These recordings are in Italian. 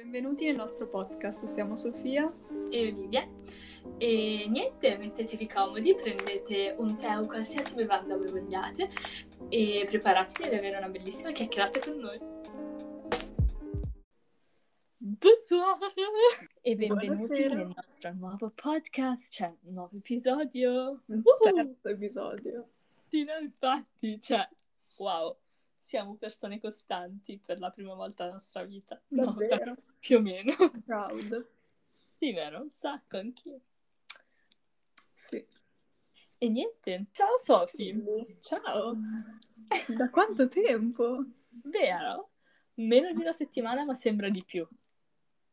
Benvenuti nel nostro podcast, siamo Sofia e Olivia. E niente, mettetevi comodi, prendete un tè o qualsiasi bevanda voi vogliate e preparatevi ad avere una bellissima chiacchierata con noi. Bonsoir e benvenuti Buonasera. nel nostro nuovo podcast, cioè un nuovo episodio. Uhu! terzo episodio. Sì, no, infatti, cioè, wow, siamo persone costanti per la prima volta nella nostra vita. No, Davvero, dai, più o meno. proud. Sì, vero, un sacco, anch'io. Sì. E niente, ciao Sofi. Ciao. Da quanto tempo? Vero? Meno di una settimana, ma sembra di più.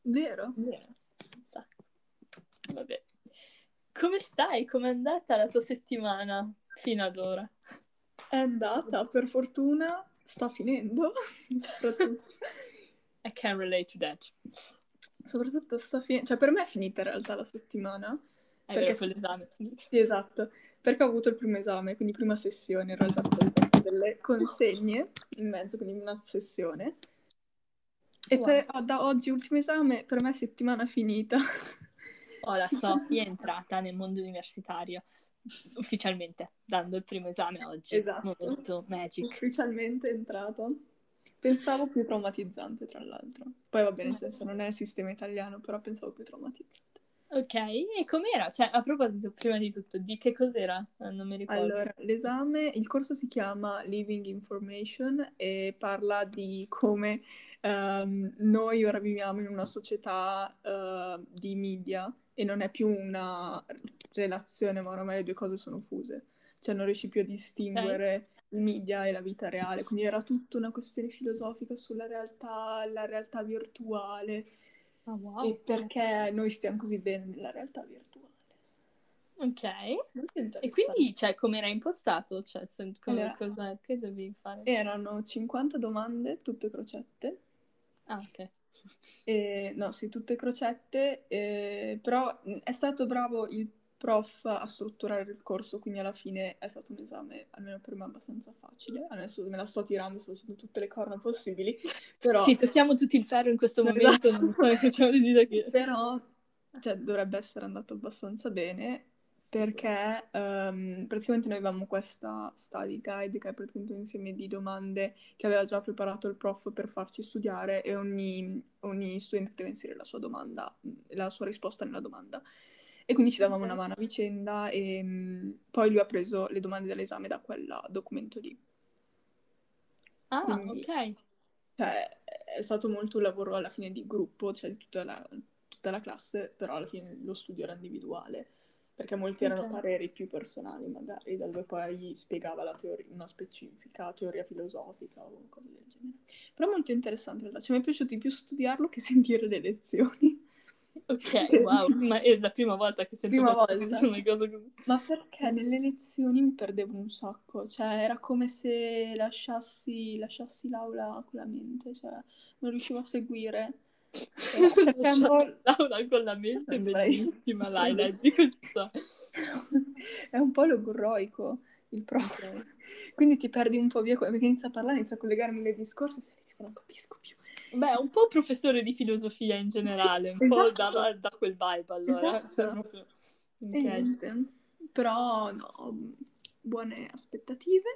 Vero? Vero? Un sacco. Vabbè. Come stai? Com'è andata la tua settimana fino ad ora? È andata, per fortuna sta finendo. I can relate to that. soprattutto sta finendo. Cioè, per me è finita in realtà la settimana. È Perché- vero, è finito. Sì, esatto. Perché ho avuto il primo esame, quindi prima sessione, in realtà delle consegne in mezzo, quindi una sessione. E Wow. per- da oggi, ultimo esame, per me è settimana finita. Oh, la Sofi è entrata nel mondo universitario ufficialmente, dando il primo esame oggi. Esatto. Magic. Ufficialmente entrata. Pensavo più traumatizzante, tra l'altro. Poi va bene, nel senso non è sistema italiano, però pensavo più traumatizzante. Ok, e com'era? Cioè, a proposito, prima di tutto, di che cos'era? Eh, Non mi ricordo. Allora, l'esame, il corso si chiama Living Information e parla di come ehm, noi ora viviamo in una società eh, di media e non è più una relazione, ma ormai le due cose sono fuse. Cioè non riesci più a distinguere i media e la vita reale. Quindi era tutta una questione filosofica sulla realtà, la realtà virtuale Ah, wow. e perché noi stiamo così bene nella realtà virtuale. Ok. E quindi, cioè, come era impostato? Cioè, come- Allora- cosa, che dovevi fare? Erano 50 domande, tutte crocette. Ah, ok. E, no, sì, tutte crocette, eh, però mh, è stato bravo il prof a strutturare il corso, quindi alla fine è stato un esame, almeno per me, abbastanza facile. Adesso me la sto tirando, sto facendo tutte le corna possibili, però, Sì, tocchiamo tutti il ferro in questo Esatto. momento, non so che di dire che... però cioè, dovrebbe essere andato abbastanza bene perché ehm, praticamente noi avevamo questa study guide che è praticamente un insieme di domande che aveva già preparato il prof per farci studiare e ogni, ogni studente deve inserire la sua domanda, la sua risposta nella domanda. E quindi ci davamo una mano a vicenda e mh, poi lui ha preso le domande dell'esame da quel documento lì. Ah, Quindi- ok. Cioè, è stato molto un lavoro alla fine di gruppo, cioè di tutta la, tutta la classe, però alla fine lo studio era individuale, perché molti erano pareri più personali, magari, da dove poi spiegava la teoria, una specifica teoria filosofica o cose del genere. Però molto interessante in realtà, cioè mi è piaciuto di più studiarlo che sentire le lezioni. Ok, wow, ma è la prima volta che sento Prima volta. una cosa così. Ma perché nelle lezioni mi perdevo un sacco, cioè era come se lasciassi, lasciassi l'aula con la mente, cioè non riuscivo a seguire. Po'- Laura con la mente è bellissima, dai, leggi questa. È un po' logorroico il prof. Quindi ti perdi un po' via perché inizia a parlare, inizia a collegarmi nei discorsi e tipo non capisco più. Beh, un po' professore di filosofia in generale, Sì, un po' esatto. da, da quel vibe allora. Esatto. Cioè, proprio- Ok. niente. Però no, buone aspettative.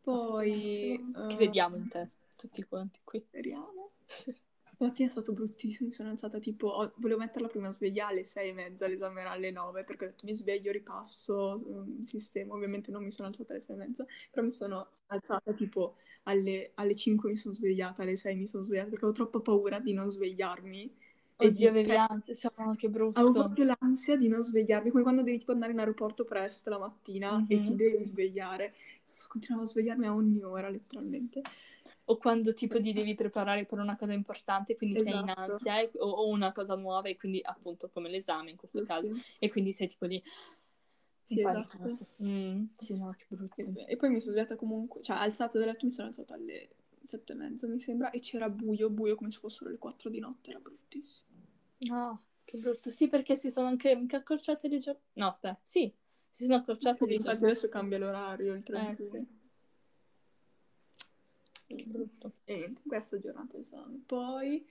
Poi eh, Crediamo in te, tutti quanti qui. Speriamo. Stamattina è stato bruttissimo, mi sono alzata tipo, oh, volevo metterla prima a sveglia alle sei e mezza, l'esame era alle nove, perché ho detto mi sveglio, ripasso, mm, sistema, ovviamente non mi sono alzata alle sei e mezza, però mi sono alzata tipo alle, alle 5 mi sono svegliata, alle 6 mi sono svegliata, perché avevo troppa paura di non svegliarmi. e Oddio, di- avevi ansia, oh, che brutto. Avevo proprio l'ansia di non svegliarmi, come quando devi tipo andare in aeroporto presto la mattina e ti Mhm. devi svegliare. So, continuavo a svegliarmi a ogni ora, letteralmente. O quando tipo ti devi preparare per una cosa importante, quindi sei in Esatto. ansia, e- o, o una cosa nuova, e quindi appunto come l'esame in questo Sì, caso, sì. e quindi sei tipo lì Sì, esatto. Mm, sì, no, che brutto. E, e poi mi sono svegliata comunque, cioè alzata dal letto mi sono alzata alle sette e mezza mi sembra e c'era buio, buio come se fossero le quattro di notte, era bruttissimo. No, che brutto. Sì, perché si sono anche, anche accorciate le giornate. No, aspetta, sì, si sono accorciate Sì, le giornate. adesso cambia l'orario, il 31. sì. Brutto. Niente, questa giornata esame. Poi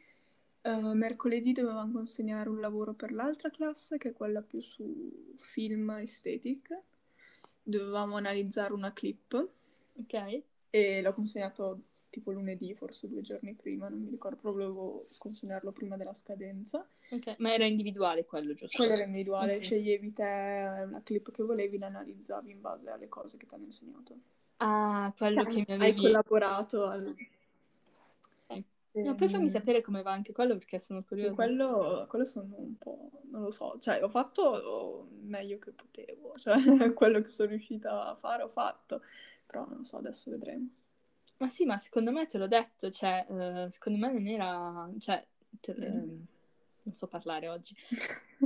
Uh, mercoledì dovevamo consegnare un lavoro per l'altra classe, che è quella più su film aesthetic. Dovevamo analizzare una clip. Ok. E l'ho consegnato tipo lunedì, forse due giorni prima, non mi ricordo, proprio volevo consegnarlo prima della scadenza. Ok, ma era individuale quello, giusto? Quello era individuale, okay. sceglievi te una clip che volevi, la analizzavi in base alle cose che ti hanno insegnato. Ah, quello che, che mi avevi... Hai collaborato al... No, poi fammi sapere come va anche quello perché sono curiosa. Sì, quello, quello sono un po', non lo so, cioè ho fatto meglio che potevo, cioè quello che sono riuscita a fare ho fatto, però non lo so, adesso vedremo. Ma sì, ma secondo me te l'ho detto, cioè, uh, secondo me non era, cioè, te, mm. Non so parlare oggi,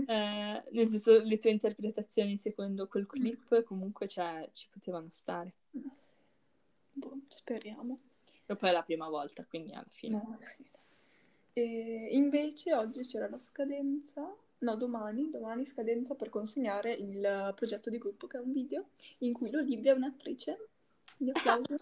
eh, nel senso le tue interpretazioni secondo quel clip comunque cioè, ci potevano stare. Boh, speriamo. E poi è la prima volta, quindi alla fine. No, sì. E invece oggi c'era la scadenza, no domani, domani scadenza per consegnare il progetto di gruppo che è un video in cui l'Olivia è un'attrice. Mi applauso.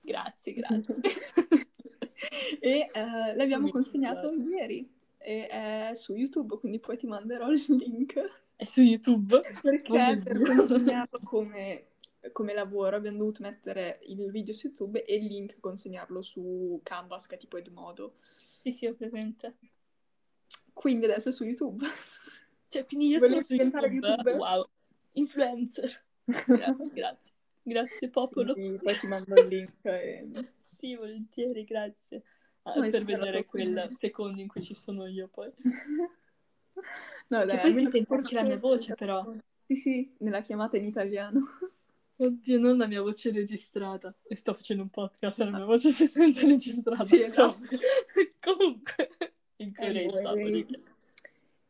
grazie, grazie. e uh, l'abbiamo consegnato ieri e è su YouTube, quindi poi ti manderò il link. È su YouTube? Perché oh per consegnarlo come come lavoro abbiamo dovuto mettere il video su YouTube e il link consegnarlo su Canvas, che è tipo Edmodo. Sì, sì, ho presente. Quindi adesso è su YouTube. Cioè, quindi io Voglio sono su YouTube. Wow, influencer. grazie, grazie. Grazie, popolo. Quindi poi ti mando il link. E... Sì, volentieri, grazie. Ah, no, per vedere quel secondo in cui ci sono io poi. no, dai, che poi si sente anche la mia voce, però. Sì, sì, nella chiamata in italiano. Oddio, non la mia voce registrata. E sto facendo un podcast la mia voce si sente registrata. Sì, esatto. Comunque, incoerenza. Anyway.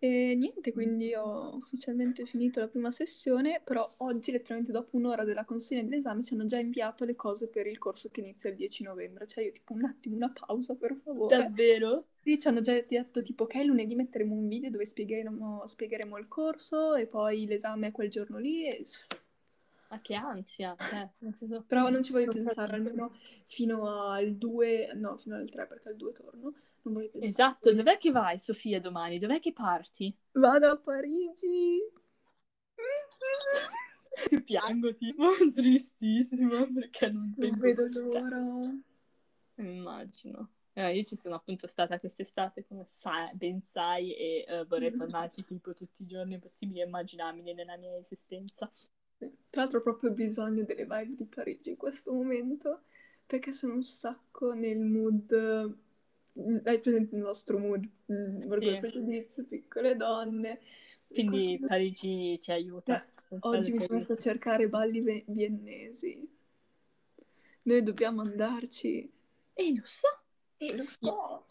E niente, quindi ho ufficialmente finito la prima sessione, però oggi, letteralmente dopo un'ora della consegna dell'esame, ci hanno già inviato le cose per il corso che inizia il 10 novembre. Cioè io tipo un attimo, una pausa, per favore. Davvero? Sì, ci hanno già detto tipo ok, lunedì metteremo un video dove spiegheremo, spiegheremo il corso e poi l'esame è quel giorno lì e ma che ansia, cioè, senso... Però non ci voglio pensare, almeno fino al 2, no, fino al 3 perché al 2 torno. Non voglio pensare. Esatto, dov'è che vai Sofia domani? Dov'è che parti? Vado a Parigi. che piango tipo, tristissimo perché non, non vedo l'ora. Immagino. Eh, io ci sono appunto stata quest'estate, come sai, ben sai, e uh, vorrei tornarci tipo tutti i giorni possibili e immaginabili nella mia esistenza. Tra l'altro ho proprio bisogno delle vibe di Parigi in questo momento, perché sono un sacco nel mood... Mm, hai presente il nostro mood? Orgoglio mm, sì. pregiudizio, piccole donne. Quindi questo... Parigi ci aiuta. Eh, oggi mi sono messa a cercare balli viennesi. Noi dobbiamo andarci. E eh, lo so. E lo so.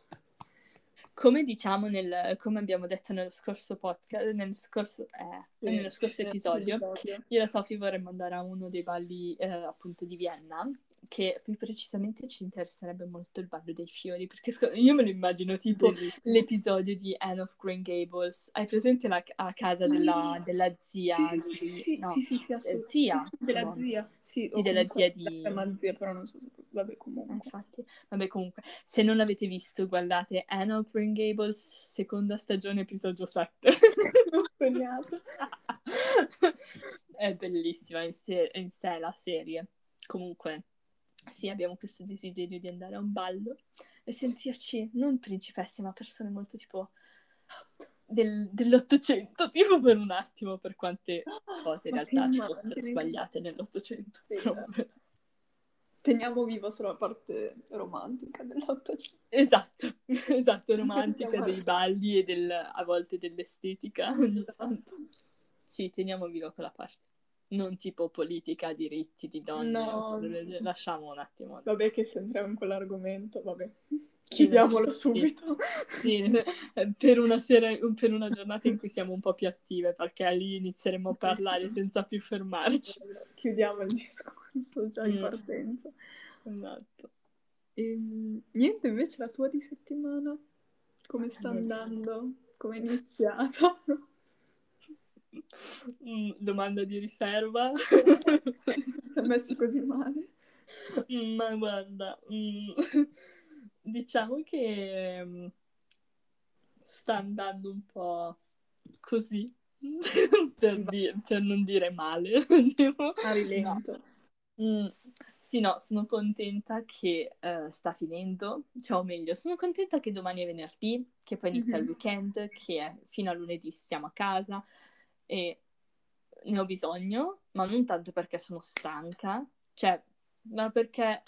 Come diciamo nel, come abbiamo detto nello scorso podcast, nel scorso, eh, sì, nello scorso episodio, episodio, io e la Sofì vorremmo andare a uno dei balli eh, appunto di Vienna che più precisamente ci interesserebbe molto il ballo dei fiori, perché sc- io me lo immagino tipo Bellissimo. l'episodio di Anne of Green Gables. Hai presente la a casa della, della zia? Sì, sì, sì, sì, no, sì, sì, sì, eh, zia. Sì, della no. zia. Sì, sì della zia di... Ma zia, però non so, vabbè comunque. Infatti, vabbè comunque, se non l'avete visto, guardate Anne of Green Gables, seconda stagione, episodio 7. Ho sognato. È bellissima in, se- in sé la serie. Comunque, sì, abbiamo questo desiderio di andare a un ballo e sentirci non principesse, ma persone molto tipo del, dell'Ottocento, tipo per un attimo, per quante cose in realtà ci fossero sbagliate nell'Ottocento. Sì, Teniamo viva solo la parte romantica dell'Ottocento. Esatto, esatto, romantica dei balli e del, a volte dell'estetica ogni esatto. tanto. Sì, teniamo viva quella parte non tipo politica, diritti di donne. No. Lasciamo un attimo. Vabbè che se entriamo in quell'argomento, vabbè. Chiudiamolo sì, subito. Sì, per, una sera, per una giornata in cui siamo un po' più attive, perché lì inizieremo a parlare senza più fermarci. Chiudiamo il discorso già in mm. partenza. Esatto. E, ehm, niente, invece la tua di settimana? Come sta andando? Come è iniziata? Mm, domanda di riserva. si è messo così male. Mm, ma guarda, mm, diciamo che sta andando un po' così, per, di- per non dire male. tipo. A rilento. No. Sì, no, sono contenta che uh, sta finendo, cioè o meglio, sono contenta che domani è venerdì, che poi inizia mm-hmm. il weekend, che fino a lunedì siamo a casa e ne ho bisogno, ma non tanto perché sono stanca, cioè, ma perché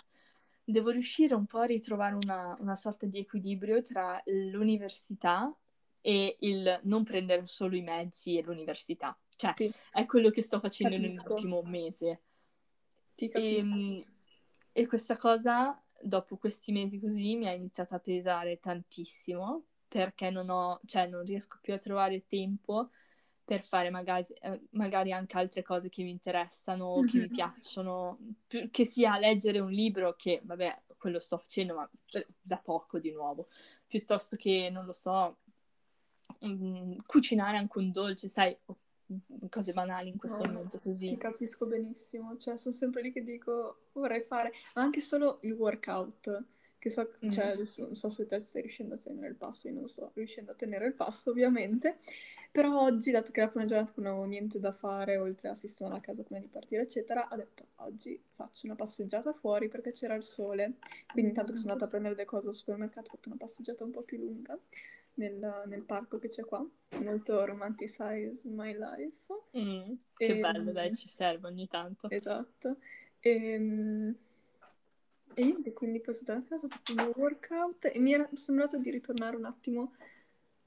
devo riuscire un po' a ritrovare una, una sorta di equilibrio tra l'università e il non prendere solo i mezzi e l'università. Cioè, sì. è quello che sto facendo Capisco. nell'ultimo mese. E, ehm, e questa cosa, dopo questi mesi così, mi ha iniziato a pesare tantissimo perché non ho, cioè non riesco più a trovare tempo per fare magari, eh, magari, anche altre cose che mi interessano, mm-hmm. che mi piacciono, che sia leggere un libro, che vabbè, quello sto facendo, ma da poco di nuovo, piuttosto che, non lo so, um, cucinare anche un dolce, sai, cose banali in questo no, momento così. Ti capisco benissimo, cioè sono sempre lì che dico vorrei fare, ma anche solo il workout, che so, mm. cioè adesso non so se te stai riuscendo a tenere il passo, io non sto riuscendo a tenere il passo ovviamente, però oggi, dato che era una giornata che non avevo niente da fare, oltre a sistemare la casa prima di partire, eccetera, ho detto oggi faccio una passeggiata fuori perché c'era il sole. Quindi intanto che sono andata a prendere le cose al supermercato, ho fatto una passeggiata un po' più lunga nel, nel parco che c'è qua. Molto romanticize my life. Mm, che e, bello, dai, ci serve ogni tanto. Esatto. E, ehm, e niente, quindi poi sono tornata a casa, ho fatto un mio workout e mi era sembrato di ritornare un attimo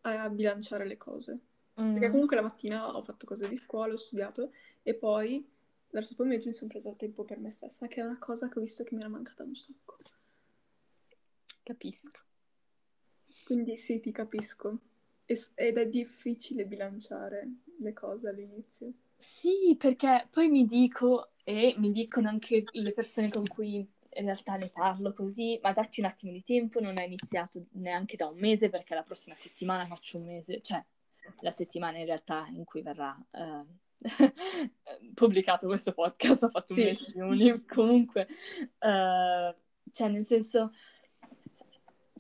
a bilanciare le cose. Mm. Perché comunque la mattina ho fatto cose di scuola, ho studiato e poi verso il pomeriggio mi sono presa tempo per me stessa, che è una cosa che ho visto che mi era mancata un sacco. Capisco. Quindi sì, ti capisco. ed è difficile bilanciare le cose all'inizio. Sì, perché poi mi dico, e mi dicono anche le persone con cui in realtà ne parlo così, ma datti un attimo di tempo, non è iniziato neanche da un mese perché la prossima settimana faccio un mese, cioè la settimana in realtà in cui verrà uh, pubblicato questo podcast, ho fatto un sì. di comunque, uh, cioè nel senso,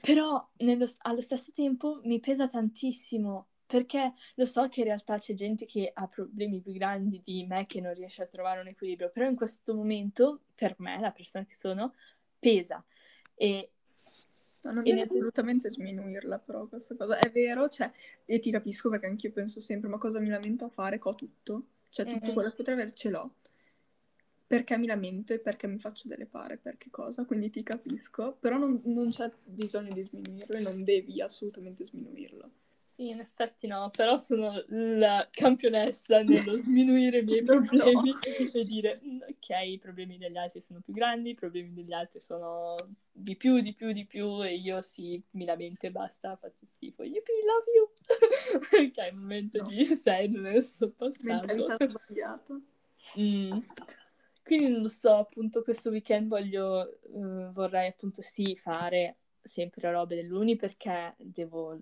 però nello, allo stesso tempo mi pesa tantissimo perché lo so che in realtà c'è gente che ha problemi più grandi di me che non riesce a trovare un equilibrio, però in questo momento, per me, la persona che sono, pesa. E No, non devi assolutamente sminuirla, però questa cosa è vero, cioè, e ti capisco perché anch'io penso sempre, ma cosa mi lamento a fare? Che ho tutto, cioè tutto mm-hmm. quello che potrei avere ce l'ho. Perché mi lamento e perché mi faccio delle pare, perché cosa? Quindi ti capisco, però non, non c'è bisogno di sminuirlo e non devi assolutamente sminuirlo. In effetti no, però sono la campionessa nello sminuire i miei problemi so. e dire mm, ok, i problemi degli altri sono più grandi, i problemi degli altri sono di più, di più, di più e io sì, mi lamento e basta, faccio schifo. Yippee, love you! ok, momento no. di stand adesso passato. Mentalità sbagliata. Mm. Quindi non so, appunto questo weekend voglio, uh, vorrei appunto sì fare sempre robe dell'uni perché devo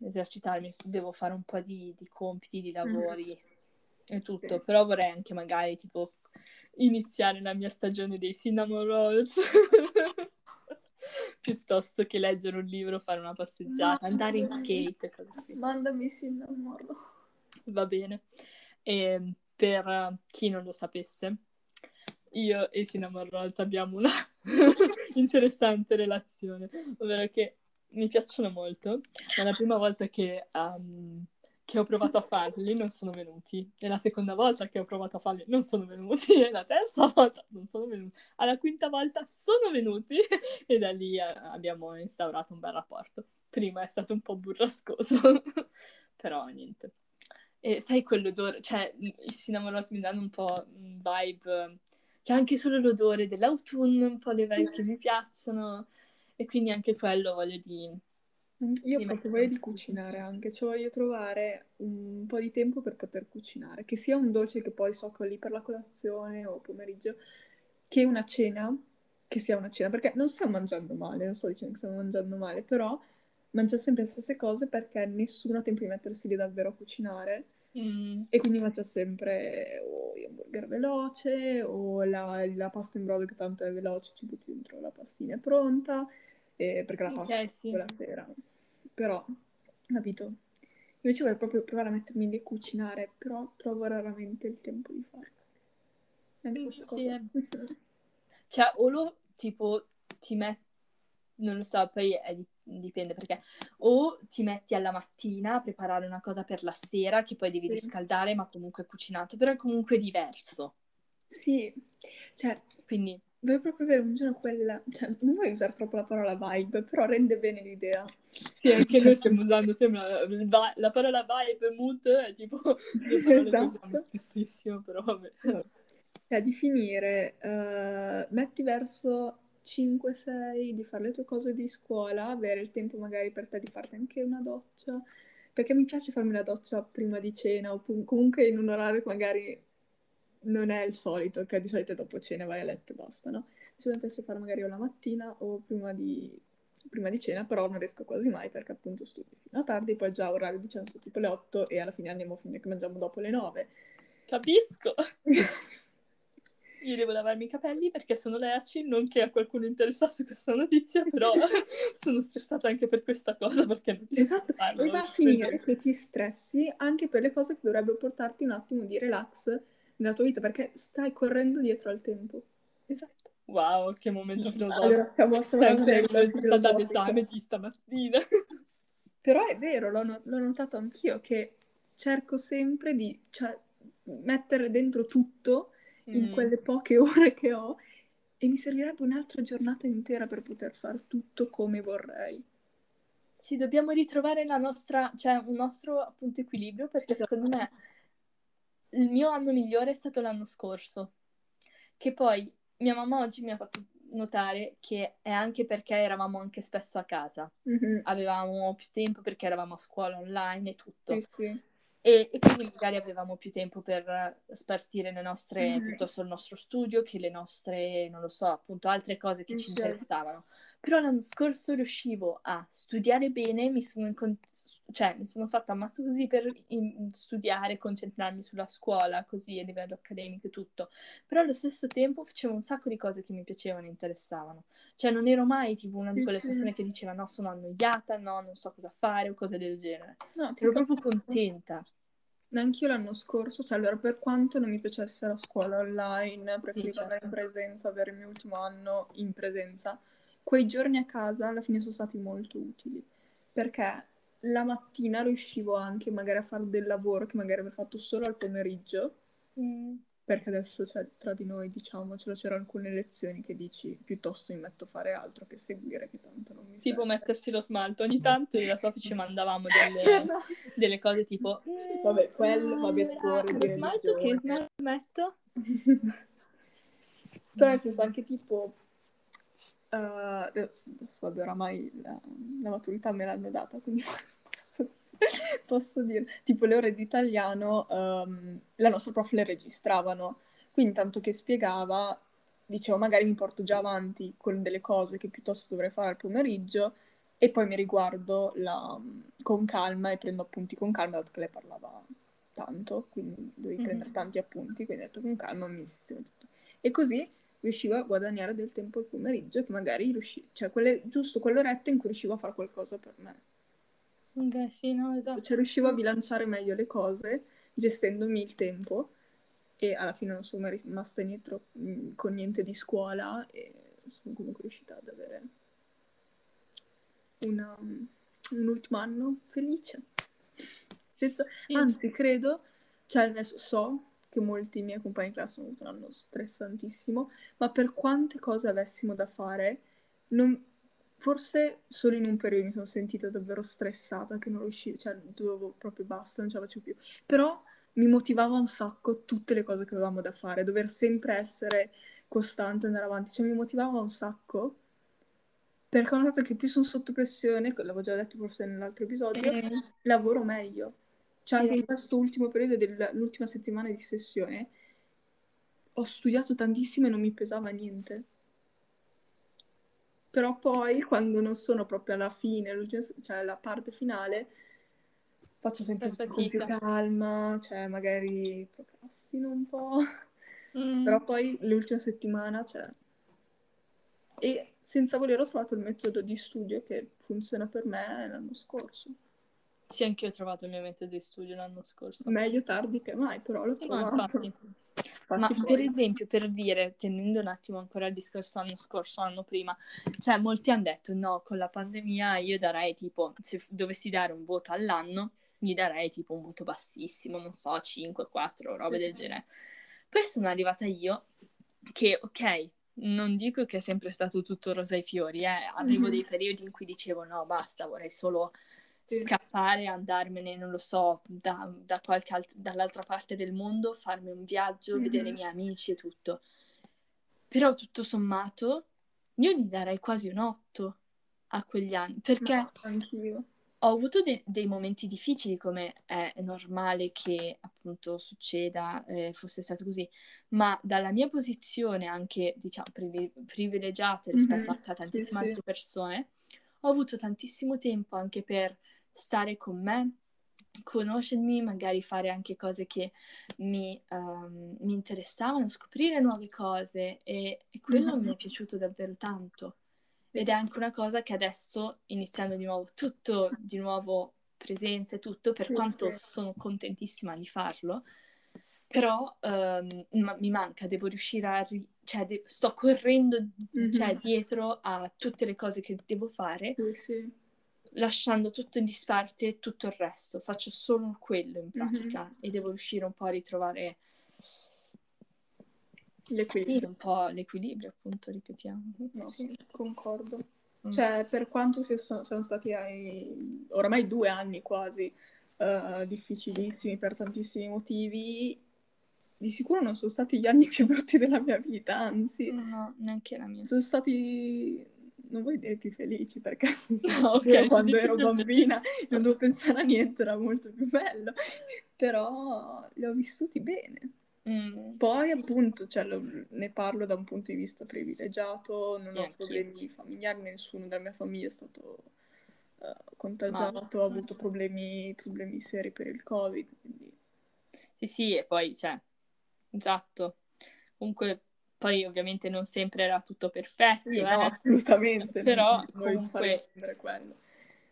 esercitarmi, devo fare un po' di, di compiti, di lavori mm. e tutto, sì. però vorrei anche magari tipo iniziare la mia stagione dei cinnamon rolls piuttosto che leggere un libro, fare una passeggiata, no, andare in skate, così. Mandami cinnamon roll. Va bene. E per chi non lo sapesse, io e Cinnamon Rolls abbiamo una interessante relazione, ovvero che mi piacciono molto, ma la prima volta che, um, che, ho provato a farli non sono venuti, e la seconda volta che ho provato a farli non sono venuti, e la terza volta non sono venuti, alla quinta volta sono venuti, e da lì uh, abbiamo instaurato un bel rapporto. Prima è stato un po' burrascoso, però niente. E sai quell'odore, cioè i cinnamon rolls mi danno un po' un vibe, c'è anche solo l'odore dell'autunno, un po' le vibe che mi piacciono, e quindi anche quello voglio di... Io ho proprio voglia di cucinare anche, cioè voglio trovare un po' di tempo per poter cucinare, che sia un dolce che poi so che ho lì per la colazione o pomeriggio, che una cena, che sia una cena, perché non stiamo mangiando male, non sto dicendo che stiamo mangiando male, però mangiare sempre le stesse cose perché nessuno ha tempo di mettersi lì davvero a cucinare. Mm. E quindi mangia sempre o hamburger veloce o la, la, pasta in brodo che tanto è veloce, ci butti dentro la pastina è pronta eh, perché la pasta okay, sì. quella sera. Però, capito? Invece vorrei proprio provare a mettermi lì a cucinare, però trovo raramente il tempo di farlo. Anche Sì, cosa. è- Cioè, o lo tipo ti metti, non lo so, poi è di- dipende perché, o ti metti alla mattina a preparare una cosa per la sera che poi devi Sì. riscaldare, ma comunque cucinato, però è comunque diverso. Sì, cioè, Quindi, voglio proprio avere un giorno quella... Cioè, non voglio usare troppo la parola vibe, però rende bene l'idea. sì, anche noi stiamo usando sempre la, la- la parola vibe, mood, è tipo due parole Esatto. usiamo spessissimo, però vabbè. Cioè, di finire, eh, metti verso 5-6, di fare le tue cose di scuola, avere il tempo magari per te di farti anche una doccia, perché mi piace farmi la doccia prima di cena, o comunque in un orario che magari non è il solito, che di solito dopo cena vai a letto e basta, no? Invece mi piace fare magari o la mattina o prima di, prima di cena, però non riesco quasi mai perché appunto studio fino a tardi, poi già orario di cena sono tipo le 8 e alla fine andiamo a finire che mangiamo dopo le 9. Capisco. Io devo lavarmi i capelli perché sono lerci, non che a qualcuno interessasse questa notizia, però sono stressata anche per questa cosa perché non riesco Esatto, a e va a finire che ti stressi anche per le cose che dovrebbero portarti un attimo di relax nella tua vita, perché stai correndo dietro al tempo. Esatto. Wow, che momento filosofico. Allora, stiamo, stata d'esame di stamattina. Però è vero, l'ho, l'ho notato anch'io, che cerco sempre di cioè, mettere dentro tutto in Mm. quelle poche ore che ho e mi servirebbe un'altra giornata intera per poter fare tutto come vorrei. Sì, dobbiamo ritrovare la nostra, cioè un nostro appunto equilibrio perché Esatto. secondo me il mio anno migliore è stato l'anno scorso, che poi mia mamma oggi mi ha fatto notare che è anche perché eravamo anche spesso a casa, Mhm. avevamo più tempo perché eravamo a scuola online e tutto. Sì, sì. E, e quindi magari avevamo più tempo per spartire le nostre, Mhm. piuttosto il nostro studio che le nostre, non lo so, appunto altre cose che ci Certo. interessavano. Però l'anno scorso riuscivo a studiare bene, mi sono, incon- cioè, mi sono fatta ammazzo così per in- studiare, concentrarmi sulla scuola, così a livello accademico e tutto. Però allo stesso tempo facevo un sacco di cose che mi piacevano e interessavano. Cioè non ero mai tipo una di quelle persone che diceva no, sono annoiata, no, non so cosa fare o cose del genere. No, ti Ero proprio contenta. Anch'io l'anno scorso, cioè allora per quanto non mi piacesse la scuola online, preferivo Sì, certo. andare in presenza, avere il mio ultimo anno in presenza, quei giorni a casa alla fine sono stati molto utili, perché la mattina riuscivo anche magari a fare del lavoro che magari avrei fatto solo al pomeriggio, Mm. perché adesso cioè, tra di noi diciamocelo, c'erano alcune lezioni che dici piuttosto mi metto a fare altro che seguire, che tanto non mi Tipo serve. mettersi lo smalto. Ogni tanto io e la Sofì ci mandavamo Cioè, delle, no. delle cose tipo... "Mm, Vabbè, quello, ah, vabbè, fuori Lo di smalto che smalto metto? Però nel senso anche tipo, eh, adesso, adesso vabbè oramai la, la maturità me l'hanno data, quindi posso, posso dire, tipo le ore di italiano, ehm, la nostra prof le registravano, quindi tanto che spiegava, dicevo magari mi porto già avanti con delle cose che piuttosto dovrei fare al pomeriggio e poi mi riguardo la- con calma e prendo appunti con calma, dato che lei parlava tanto, quindi dovevi Mhm. prendere tanti appunti, quindi ho detto con calma mi sistemo tutto. E così riuscivo a guadagnare del tempo il pomeriggio che magari riuscivo, cioè quelle, giusto quell'oretta in cui riuscivo a fare qualcosa per me. Ok, sì, no, esatto. Cioè riuscivo a bilanciare meglio le cose gestendomi il tempo e alla fine non sono rimasta indietro mh, con niente di scuola e sono comunque riuscita ad avere una- un ultimo anno felice. Senza- Sì. Anzi, credo, cioè adesso so che molti miei compagni di classe hanno avuto un anno stressantissimo, ma per quante cose avessimo da fare, non- forse solo in un periodo mi sono sentita davvero stressata, che non riuscivo, cioè dovevo proprio basta, non ce la facevo più. Però mi motivava un sacco tutte le cose che avevamo da fare, dover sempre essere costante, andare avanti, cioè mi motivava un sacco. Perché ho notato che più sono sotto pressione, l'avevo già detto forse nell'altro episodio, Mm. lavoro meglio. Cioè, anche Sì. in questo ultimo periodo dell'ultima settimana di sessione ho studiato tantissimo e non mi pesava niente. Però poi, quando non sono proprio alla fine, cioè la parte finale, faccio sempre tutto con più calma, cioè magari procrastino un po'. Mm. Però poi l'ultima settimana, cioè... E senza voler ho trovato il metodo di studio che funziona per me l'anno scorso. Sì, anche io ho trovato il mio metodo di studio l'anno scorso. Meglio tardi che mai, però l'ho trovato. No, infatti. Ma per esempio, per dire, tenendo un attimo ancora il discorso anno scorso, anno prima, cioè molti hanno detto no, con la pandemia io darei tipo, se dovessi dare un voto all'anno, gli darei tipo un voto bassissimo, non so, 5, 4, robe del genere. Poi sono arrivata io che, ok, non dico che è sempre stato tutto rosa e fiori, eh. avevo mm-hmm. dei periodi in cui dicevo no, basta, vorrei solo sì. scappare, andarmene, non lo so, da, da qualche alt- dall'altra parte del mondo, farmi un viaggio, mm-hmm. vedere i miei amici e tutto. Però tutto sommato, io gli darei quasi un 8 a quegli anni, perché no, anch'io. ho avuto de- dei momenti difficili, come è normale che appunto succeda, eh, fosse stato così, ma dalla mia posizione anche, diciamo, privi- privilegiata rispetto mm-hmm. a tantissime sì, altre sì. persone, ho avuto tantissimo tempo anche per stare con me, conoscermi, magari fare anche cose che mi, um, mi interessavano, scoprire nuove cose e, e quello mm-hmm. mi è piaciuto davvero tanto. Ed è anche una cosa che adesso, iniziando di nuovo tutto, di nuovo presenza e tutto, per quanto sono contentissima di farlo, però um, ma- mi manca, devo riuscire a... Ri- cioè, de- sto correndo mm-hmm. cioè, dietro a tutte le cose che devo fare. Sì, sì lasciando tutto in disparte e tutto il resto. Faccio solo quello in pratica mm-hmm. e devo riuscire un po' a ritrovare l'equilibrio. Sì, un po' l'equilibrio, appunto, ripetiamo. No, sì. concordo. Mm. Cioè, per quanto sono, sono stati ai, oramai due anni quasi uh, difficilissimi per tantissimi motivi, di sicuro non sono stati gli anni più brutti della mia vita, anzi. No, neanche la mia. Sono stati non vuoi dire più felici perché no, okay, quando ero bambina non dovevo pensare a niente, era molto più bello, però li ho vissuti bene. Mm, Poi sì. appunto cioè, lo, ne parlo da un punto di vista privilegiato, non ho problemi familiari, nessuno della mia famiglia è stato uh, contagiato, ha avuto problemi, problemi seri per il Covid. Quindi... Sì, sì, e poi, cioè, esatto. Comunque poi ovviamente non sempre era tutto perfetto, sì, eh. no, assolutamente. Però comunque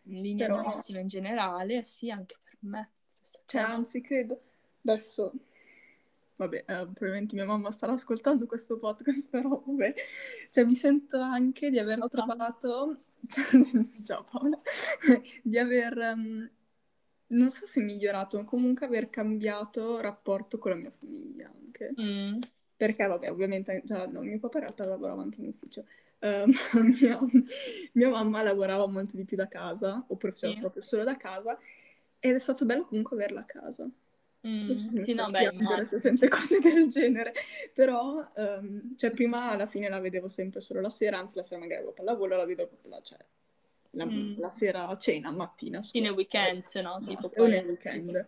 in linea Però... massima in generale, sì, anche per me. Cioè, anzi, credo adesso vabbè, eh, probabilmente mia mamma starà ascoltando questo podcast, però vabbè, cioè mi sento anche di aver trovato, cioè, ciao Paola, di aver, um, non so se migliorato, ma comunque aver cambiato rapporto con la mia famiglia anche. Mm. Perché, vabbè, ovviamente, già, no, mio papà in realtà lavorava anche in ufficio, uh, mia, mia, mamma lavorava molto di più da casa, oppure faceva sì. proprio solo da casa, ed è stato bello comunque averla a casa. Mm, sì, no, beh, piangere se sente cose del genere, però, um, cioè, prima alla fine la vedevo sempre solo la sera, anzi la sera magari avevo pallavolo, la vedo proprio la, cioè, la, mm. la sera a cena, mattina. Sì, nei weekend, no? Tipo poi... nel weekend.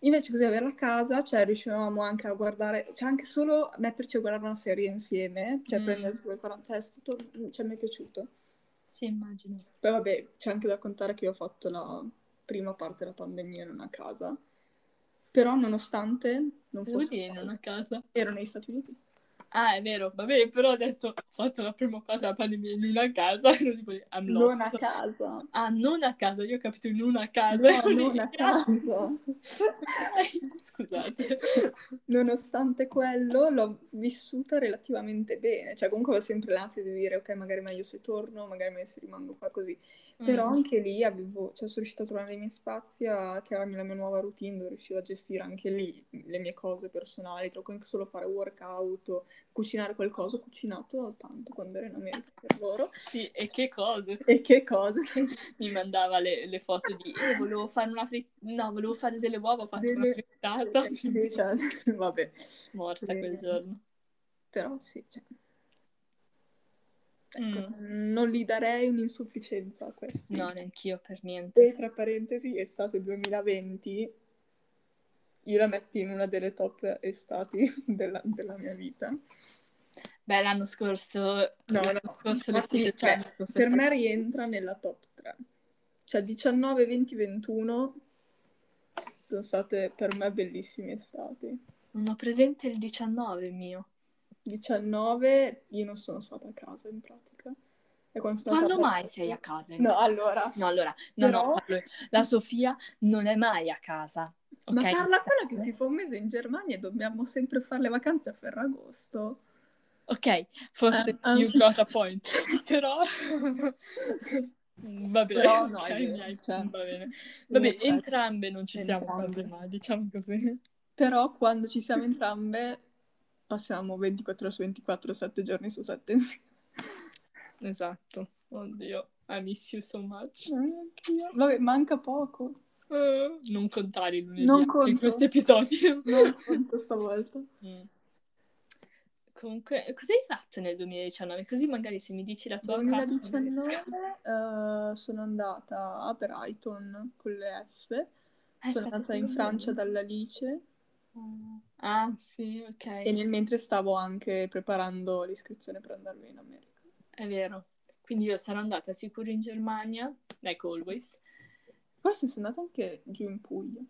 Invece così averla a casa, cioè riuscivamo anche a guardare, cioè anche solo metterci a guardare una serie insieme, cioè mm. prendersi quei 40, cioè è stato, cioè mi è piaciuto. Sì, immagino. Poi vabbè, c'è anche da contare che io ho fatto la prima parte della pandemia non a casa, però nonostante non fosse... non a casa? Ero negli Stati Uniti. Ah, è vero, vabbè, però ho detto, ho fatto la prima parte della pandemia in una casa, ero tipo, I'm lost. Non a casa. Ah, non a casa, io ho capito in una casa. No, non a casa. Scusate. Nonostante quello, l'ho vissuta relativamente bene. Cioè, comunque ho sempre l'ansia di dire, ok, magari meglio se torno, magari meglio se rimango qua così. Però mm. anche lì avevo, cioè, sono riuscita a trovare i miei spazi, a crearmi la mia nuova routine, dove riuscivo a gestire anche lì le mie cose personali, trovo anche solo fare workout, cucinare qualcosa. Ho cucinato tanto quando ero in America per loro. Sì, e che cose. E che cose. Mi mandava le, le foto di, eh, volevo fare una frittata, no, volevo fare delle uova, ho fatto delle... una frittata. Cioè, vabbè. Morta quel giorno. Però sì, cioè Ecco, mm. non gli darei un'insufficienza a questi. No, neanch'io per niente. E tra parentesi, estate 2020, io la metto in una delle top estati della, della mia vita. Beh, l'anno scorso... No, l'anno no, scorso infatti, cioè, per me rientra nella top 3. Cioè 19, 20, 21 sono state per me bellissime estati. Non ho presente il 19 mio. 19 io non sono stata a casa in pratica. quando, quando mai sei a casa? No, allora. No, allora, no, Però... no, la Sofia non è mai a casa. Ma parla quella che si fa un mese in Germania e dobbiamo sempre fare le vacanze a Ferragosto. Ok, forse uh, um... you got a point, però... Va bene, Però, no, okay, bene, cioè, va bene. Vabbè, entrambe non ci siamo quasi mai, diciamo così. Però quando ci siamo entrambe passiamo 24 ore su 24, 7 giorni su 7 insieme. Esatto, oddio, I miss you so much. Vabbè, manca poco. Uh, non contare il lunedì non conto. in questo episodio. Non conto stavolta. Mm. Comunque, cosa hai fatto nel 2019? Così magari se mi dici la tua 2019 uh, sono andata a Brighton con le F. Eh, sono andata in Francia dall'Alice. Ah, sì, ok. E nel mentre stavo anche preparando l'iscrizione per andare in America. È vero. Quindi io sarò andata sicuro in Germania, like always. Forse sei andata anche giù in Puglia.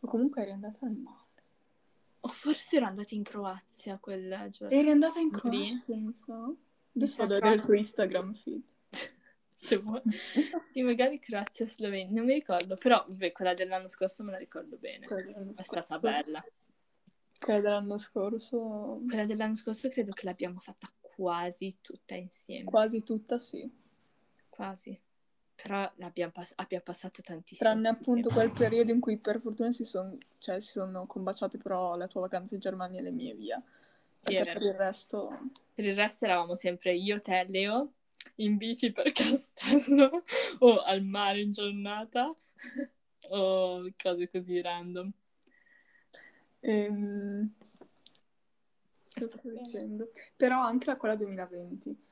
O comunque eri andata al mare. O forse ero andata in Croazia quel giorno. Eri andata in Croazia, mi so. Adesso vado a vedere il tuo Instagram feed. Se vuoi. sì, magari Croazia Slovenia, non mi ricordo, però beh, quella dell'anno scorso me la ricordo bene. È stata bella. Quella dell'anno scorso... Quella dell'anno scorso credo che l'abbiamo fatta quasi tutta insieme. Quasi tutta, sì. Quasi però l'abbiamo pass- abbiamo passato tantissimo. Tranne appunto quel periodo in cui per fortuna si, son, cioè, si sono combaciate però la tua vacanza in Germania e le mie via. Sì, per il resto... Per il resto eravamo sempre io, te, Leo, in bici per Castello o al mare in giornata o cose così random. Ehm... Sto dicendo? Però anche la quella 2020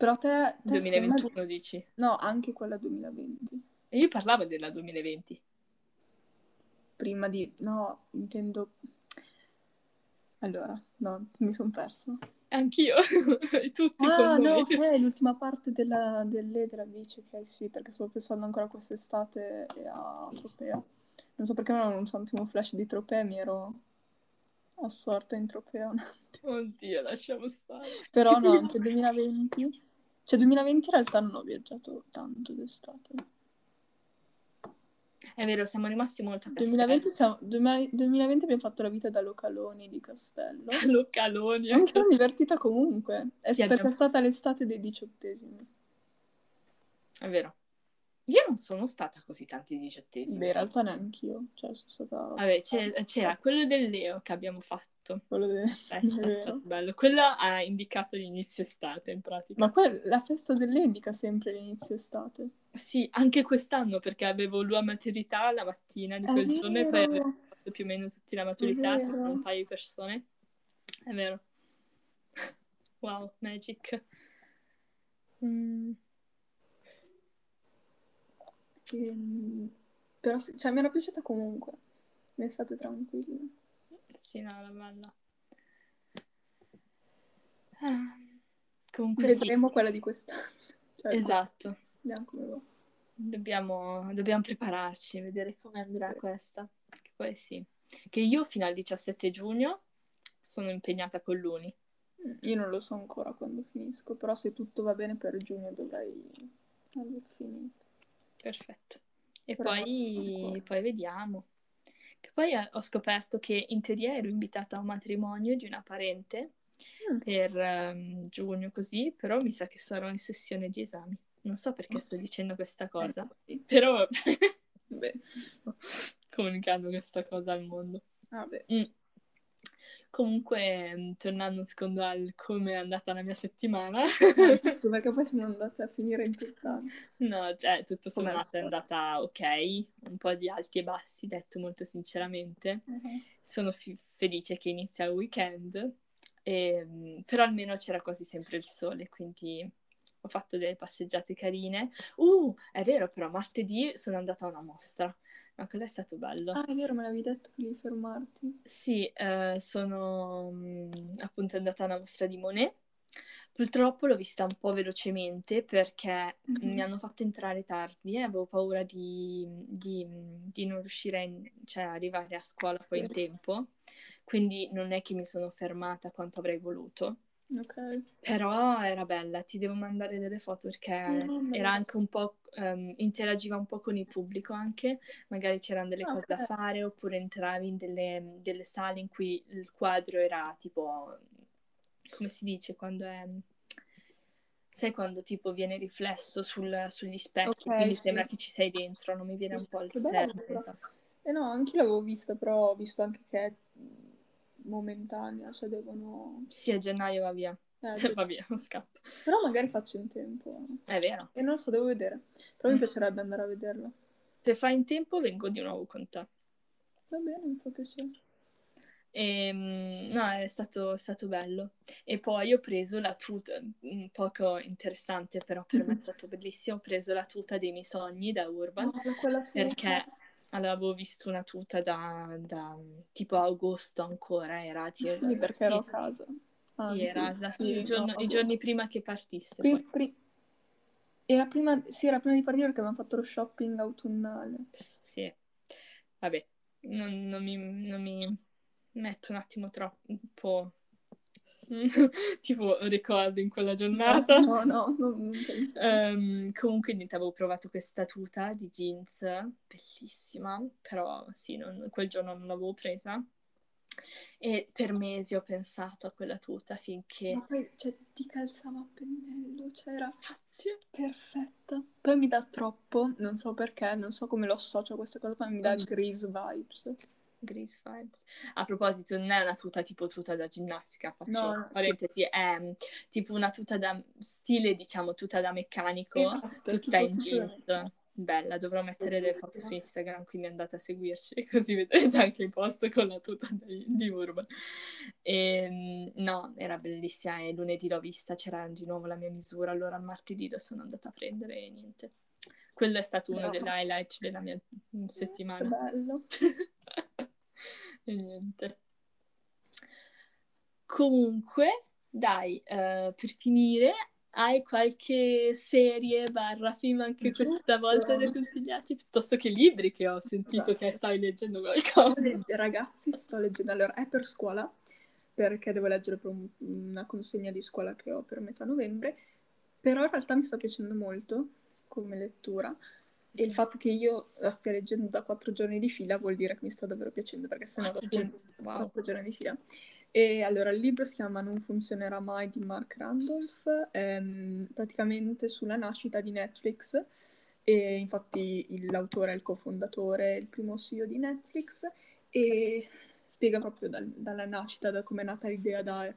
però te... te 2021 sembra... dici? No, anche quella 2020. E io parlavo della 2020. Prima di... No, intendo... Allora, no, mi sono persa. Anch'io, tutti Ah, no, ok, l'ultima parte della, dell'Edra dice che sì, perché stavo pensando ancora quest'estate a Tropea. Non so perché non ho un attimo flash di Tropea, mi ero assorta in Tropea un attimo. Oddio, lasciamo stare. Però no, anche 2020 cioè, 2020 in realtà non ho viaggiato tanto d'estate. È vero, siamo rimasti molto a Castello. 2020, siamo, 2020 abbiamo fatto la vita da localoni di Castello. localoni. Mi sono divertita comunque. È sì, perché è stata l'estate dei diciottesimi. È vero. Io non sono stata così tanti diciottesimi. Beh, in realtà neanche io. Cioè, sono stata... Vabbè, c'era, c'era quello del Leo che abbiamo fatto. Quello del... Festa, è stato bello. Quello ha indicato l'inizio estate, in pratica. Ma que- la festa del Leo indica sempre l'inizio estate. Sì, anche quest'anno, perché avevo la maturità la mattina di quel giorno e poi avevo fatto più o meno tutti la maturità con un paio di persone. È vero. Wow, magic. Mm. Ehm, però cioè, mi era piaciuta comunque. L'estate tranquilla. Sì, no, era bella. Ah, comunque Vedremo sì. quella di quest'anno. Cioè, esatto. Vediamo come va. Dobbiamo, dobbiamo prepararci, vedere come andrà sì. questa. Che poi sì. Che io fino al 17 giugno sono impegnata con l'Uni. Mm, io non lo so ancora quando finisco, però se tutto va bene per giugno dovrei aver finito. Perfetto. E poi, poi, vediamo. Che poi ho scoperto che in teoria ero invitata a un matrimonio di una parente mm. per um, giugno così, però mi sa che sarò in sessione di esami. Non so perché sto dicendo questa cosa, eh, però Beh. comunicando questa cosa al mondo. Vabbè. Mm. Comunque, mm, tornando secondo al come è andata la mia settimana. Giusto, perché poi siamo andate a finire in puttana. No, cioè, tutto sommato è andata ok, un po' di alti e bassi, detto molto sinceramente. Uh-huh. Sono fi- felice che inizia il weekend, e, ehm, però almeno c'era quasi sempre il sole, quindi ho fatto delle passeggiate carine. Uh, è vero, però martedì sono andata a una mostra, ma quello è stato bello. Ah, è vero, me l'avevi detto che devi fermarti. Sì, eh, sono mh, mm, appunto andata a una mostra di Monet. Purtroppo l'ho vista un po' velocemente perché mm-hmm. mi hanno fatto entrare tardi e avevo paura di, di, di non riuscire a in, cioè, arrivare a scuola poi in tempo. Quindi non è che mi sono fermata quanto avrei voluto Ok. Però era bella, ti devo mandare delle foto perché me era anche un po', ehm, interagiva un po' con il pubblico anche, magari c'erano delle Ah, cose da fare oppure entravi in delle, delle sale in cui il quadro era tipo, come si dice, quando è... Sai quando tipo viene riflesso sul- sugli specchi, Ok, quindi sì. sembra che ci sei dentro, non mi viene un po' il termine, esatto. Eh no, anche l'avevo vista, però ho visto anche che momentanea, cioè devono... Sì, a gennaio va via, eh, sì. va via, scappa. Però magari faccio in tempo. È vero. E non lo so, devo vedere. Però mi Mm. piacerebbe andare a vederla. Se fai in tempo vengo di nuovo con te. Va bene, mi fa piacere. E, mm, no, è stato, è stato bello. E poi ho preso la tuta, un poco interessante, però per me è stato bellissimo. Ho preso la tuta dei miei sogni da Urban No, perché avevo visto una tuta da, da, tipo agosto ancora, era Sì, perché ero a casa. Anzi, era la- sì, il giorno- no, i giorni prima che partisse. Pri- pri- Era prima, sì, era prima di partire perché avevamo fatto lo shopping autunnale. Sì, vabbè, non, non mi, non mi metto un attimo troppo, un po' tipo ricordo in quella giornata. No, no, no, non. Ehm, comunque niente, avevo provato questa tuta di jeans, bellissima, però sì, non- quel giorno non l'avevo presa. E per mesi ho pensato a quella tuta finché... Ma poi, cioè, ti calzava a pennello, cioè era Grazie. perfetta. Poi mi dà troppo, non so perché, non so come lo associo a questa cosa, ma mi dà grease vibes. Grease vibes. A proposito, non è una tuta tipo tuta da ginnastica, faccio No, no, sì. parentesi, è mm, tipo una tuta da stile, diciamo, tuta da meccanico, Esatto, tutta in tutto jeans. da- Bella, dovrò mettere le foto su Instagram, quindi andate a seguirci, così vedrete anche i post con la tuta di, di Urban. E, no, era bellissima e lunedì l'ho vista, c'era di nuovo la mia misura, allora il martedì la sono andata a prendere e niente. Quello è stato uno Brava. degli highlights della mia mm, settimana. bello. e niente. Comunque, dai, eh, per finire, hai qualche serie barra film anche questa Giusto. volta da consigliarci? Piuttosto che libri che ho sentito che stai leggendo qualcosa. Ragazzi, sto leggendo, allora è per scuola, perché devo leggere per un- una consegna di scuola che ho per metà novembre, però in realtà mi sta piacendo molto come lettura e il fatto che io la stia leggendo da quattro giorni di fila vuol dire che mi sta davvero piacendo, perché giorni, wow. quattro giorni di fila. E allora il libro si chiama Non funzionerà mai di Mark Randolph, mm, praticamente sulla nascita di Netflix e infatti l'autore è il cofondatore, il primo CEO di Netflix e spiega proprio dal- dalla nascita, da come è nata l'idea, da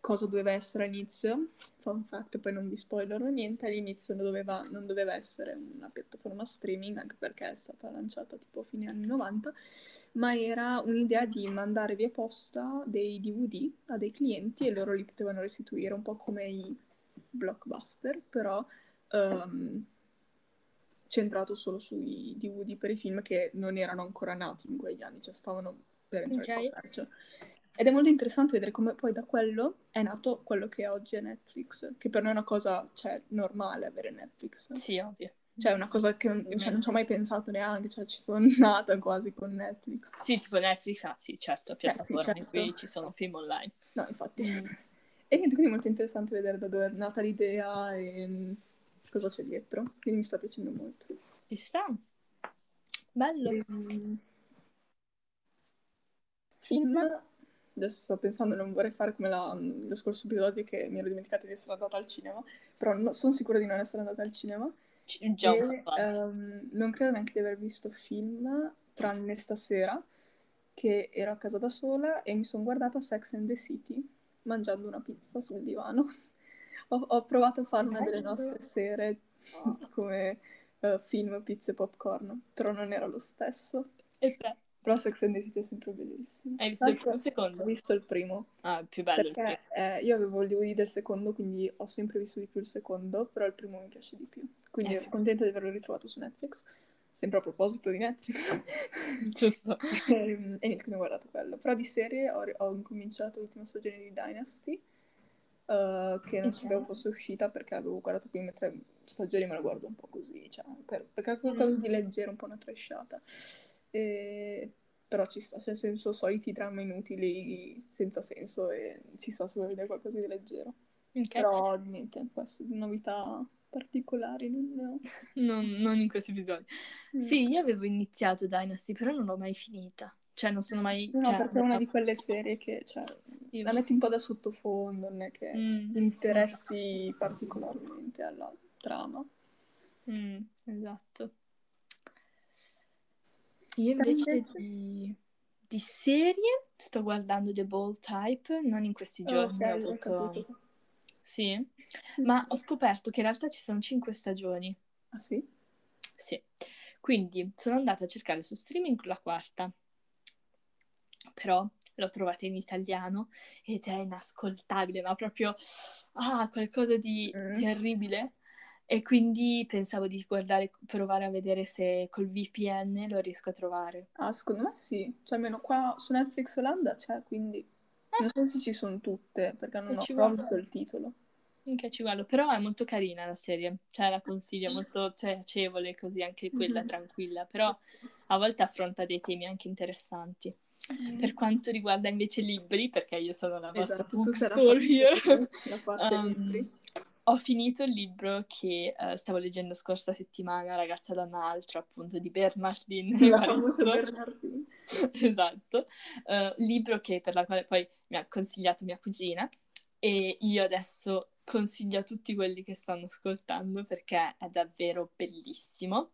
cosa doveva essere all'inizio. Fun fact, poi non vi spoilerò niente, all'inizio non doveva, non doveva essere una piattaforma streaming, anche perché è stata lanciata tipo a fine anni 90, ma era un'idea di mandare via posta dei DVD a dei clienti e loro li potevano restituire, un po' come i blockbuster, però ehm, centrato solo sui DVD per i film che non erano ancora nati in quegli anni, cioè stavano per entrare Ok. in commercio. Ed è molto interessante vedere come poi da quello è nato quello che oggi è Netflix, che per noi è una cosa, cioè, normale avere Netflix. Sì, ovvio. Cioè, è una cosa che non, cioè, non ci ho mai pensato neanche, cioè, ci sono nata quasi con Netflix. Sì, tipo Netflix, ah sì, certo, piattaforma in certo. cui ci sono film online. No, infatti. E niente, quindi è molto interessante vedere da dove è nata l'idea e mm, cosa c'è dietro. Quindi mi sta piacendo molto. Ci sta. Bello. Ehm, Film, adesso sto pensando, non vorrei fare come la- lo scorso episodio che mi ero dimenticata di essere andata al cinema, però no- sono sicura di non essere andata al cinema. C- già E, ehm, non credo neanche di aver visto film, tranne stasera, che ero a casa da sola e mi sono guardata Sex and the City mangiando una pizza sul divano. Ho, ho provato a fare una delle nostre sere come eh, film, pizza e popcorn, però non era lo stesso. E te? Però Sex and the City è sempre bellissimo. Hai visto il primo secondo? Ho visto il primo, Ah, più bello perché eh, io avevo il DVD del secondo, quindi ho sempre visto di più il secondo, però il primo mi piace di più. Quindi Eh. ero contenta di averlo ritrovato su Netflix. Sempre a proposito di Netflix. Giusto. e, e niente, quindi ho guardato quello. Però di serie ho, ho incominciato l'ultima stagione di Dynasty, eh, che non Ok. sapevo fosse uscita perché avevo guardato le prime tre stagioni, ma la guardo un po' così, cioè, per- perché è qualcosa di leggero, un po' una trasciata. E però ci sta, cioè nel senso soliti dramma inutili senza senso e ci sta se vuoi vedere qualcosa di leggero. Okay. Però niente, queste novità particolari non ne ho. non, non in questo episodio. Mm. Sì, io avevo iniziato Dynasty, però non l'ho mai finita. Cioè, non sono mai... No, cioè, perché è una di quelle serie che, cioè, io... la metti un po' da sottofondo, non è che mm, interessi esatto. particolarmente alla trama. Mm, esatto. Io invece. Di, di, serie sto guardando The Bold Type, non in questi giorni, okay, ho avuto... Sì, ma ho scoperto che in realtà ci sono cinque stagioni. Ah sì? Sì. Quindi sono andata a cercare su streaming la quarta, però l'ho trovata in italiano ed è inascoltabile, ma proprio ah, qualcosa di mm. terribile. E quindi pensavo di guardare, provare a vedere se col VPN lo riesco a trovare. Ah, secondo me sì. Cioè, almeno qua su Netflix Olanda c'è, quindi... Eh. Non so se ci sono tutte, perché non ho visto il titolo. Anche ci guardo, però è molto carina la serie, cioè la consiglio, è molto cioè, piacevole così, anche quella mm-hmm. tranquilla, però a volte affronta dei temi anche interessanti. Mm. Per quanto riguarda invece libri, perché io sono la vostra esatto, bookstore, la parte um, libri ho finito il libro che uh, stavo leggendo scorsa settimana, Ragazza donna altro, appunto, di Bernardine. La famosa Bernardine. esatto. Uh, libro che, per la quale poi mi ha consigliato mia cugina e io adesso consiglio a tutti quelli che stanno ascoltando perché è davvero bellissimo.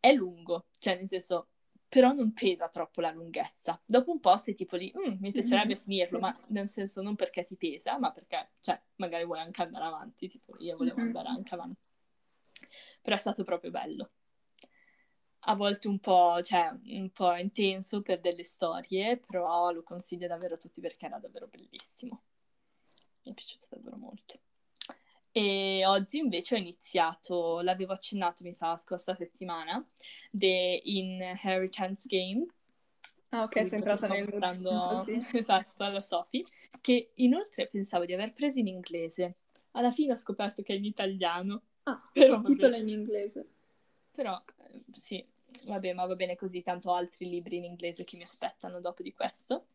È lungo, cioè nel senso però non pesa troppo la lunghezza. Dopo un po' sei tipo lì, mm, mi piacerebbe mm, finirlo, sì. ma nel senso non perché ti pesa, ma perché, cioè, magari vuoi anche andare avanti, tipo io volevo mm-hmm. andare anche avanti. Però è stato proprio bello. A volte un po', cioè, un po' intenso per delle storie, però lo consiglio davvero a tutti perché era davvero bellissimo. Mi è piaciuto davvero molto. E oggi invece ho iniziato, l'avevo accennato mi sa la scorsa settimana, The Inheritance Games. Ah ok, sei entrata nel mondo sì. Esatto, alla Sophie, che inoltre pensavo di aver preso in inglese. Alla fine ho scoperto che è in italiano. Ah, però il titolo è in inglese. Però, eh, sì, vabbè, ma va bene così, tanto ho altri libri in inglese che mi aspettano dopo di questo.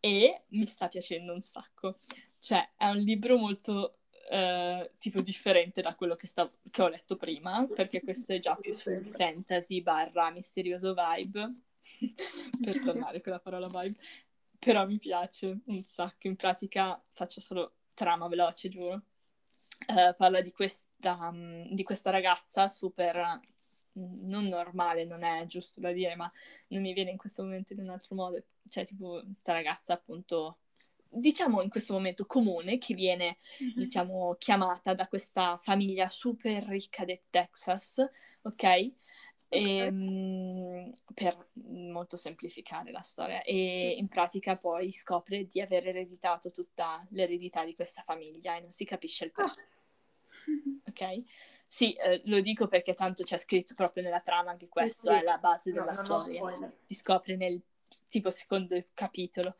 E mi sta piacendo un sacco. Cioè, è un libro molto eh, tipo differente da quello che, stav- che, ho letto prima, perché questo è già più sul fantasy barra misterioso vibe, per tornare con la parola vibe, però mi piace un sacco, in pratica faccio solo trama veloce, giuro. Uh, parla di questa, um, di questa ragazza super mm, non normale, non è giusto da dire, ma non mi viene in questo momento in un altro modo. Cioè, tipo, questa ragazza appunto diciamo in questo momento comune che viene mm-hmm. diciamo chiamata da questa famiglia super ricca del Texas ok e, ehm, per molto semplificare la storia e in pratica poi scopre di aver ereditato tutta l'eredità di questa famiglia e non si capisce il perché ah. ok sì, eh, lo dico perché tanto c'è scritto proprio nella trama che questo sì, è la base della no, storia. Si scopre nel tipo secondo capitolo.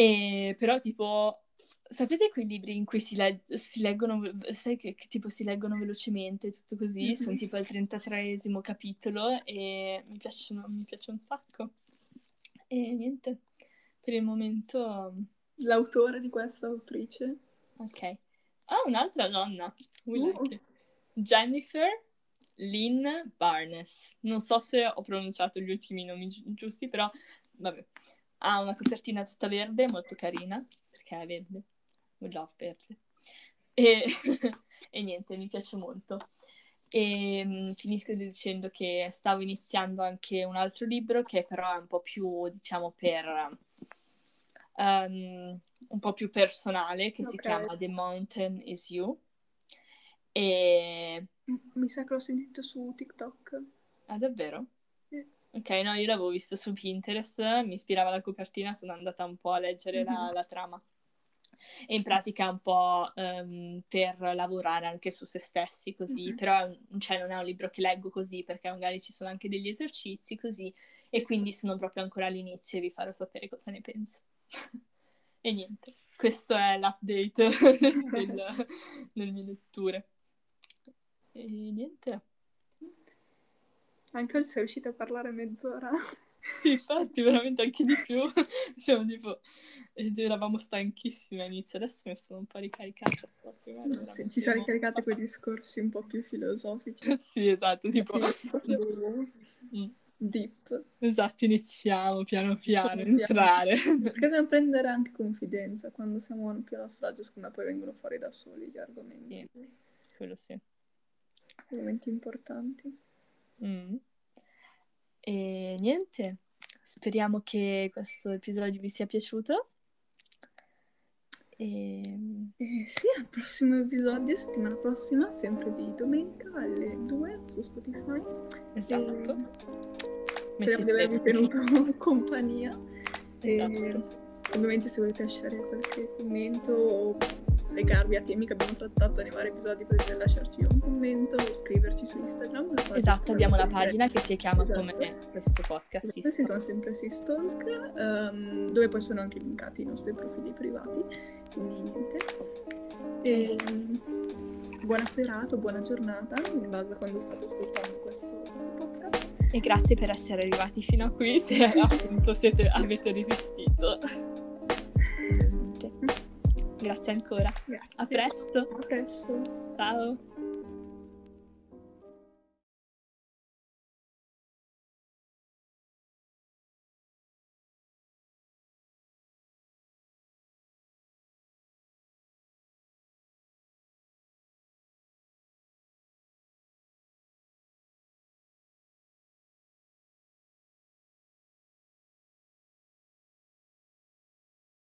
E però tipo, sapete quei libri in cui si, leg- si leggono, sai che, che, tipo si leggono velocemente, tutto così, mm-hmm. sono tipo al 33esimo capitolo e mi piacciono, mi piace un sacco. E niente, per il momento... L'autore di questa autrice? Ok. Ah, un'altra donna. Uh. Jennifer Lynn Barnes. Non so se ho pronunciato gli ultimi nomi gi- giusti, però vabbè. Ha una copertina tutta verde, molto carina, perché è verde. We love verde. E, e niente, mi piace molto. E um, finisco dicendo che stavo iniziando anche un altro libro che però è un po' più, diciamo, per... Um, un po' più personale, che okay. si chiama The Mountain Is You. E... Mi sa che l'ho sentito su TikTok. Ah, davvero? Ok, no, io l'avevo visto su Pinterest, mi ispirava la copertina, sono andata un po' a leggere mm-hmm. la, la, trama. E in pratica un po' um, per lavorare anche su se stessi così, mm-hmm. però cioè, non è un libro che leggo così perché magari ci sono anche degli esercizi così e quindi sono proprio ancora all'inizio e vi farò sapere cosa ne penso. e niente, questo è l'update del, delle mie letture. E niente. Anche oggi sei riuscita a parlare mezz'ora. Sì, infatti, veramente anche di più. Siamo tipo... Eravamo stanchissimi all'inizio, adesso mi sono un po' ricaricata. No, sì, ci siamo ricaricate con i discorsi un po' più filosofici. sì, esatto, tipo... mm. Deep. Esatto, iniziamo piano piano a entrare. Dobbiamo prendere anche confidenza quando siamo più a nostro agio, secondo me poi vengono fuori da soli gli argomenti. Sì, quello sì. Argomenti importanti. Mm. E niente, speriamo che questo episodio vi sia piaciuto. E... Eh, sì, al prossimo episodio, settimana prossima, sempre di domenica alle 2 su Spotify. Esatto. E... Speriamo di avervi tenuto compagnia. Esatto. E... Ovviamente se volete lasciare qualche commento o legarvi a temi che abbiamo trattato nei vari episodi potete lasciarci un commento o scriverci su Instagram. Esatto, abbiamo la pagina che si chiama esatto. come questo podcast. Esatto, si chiama sempre Sistalk, um, ehm, dove poi sono anche linkati i nostri profili privati. Quindi niente. E, buona serata, buona giornata, in base a quando state ascoltando questo, questo podcast. E grazie per essere arrivati fino a qui, se appunto siete, avete resistito. Grazie ancora. Grazie. A presto. A presto. Ciao.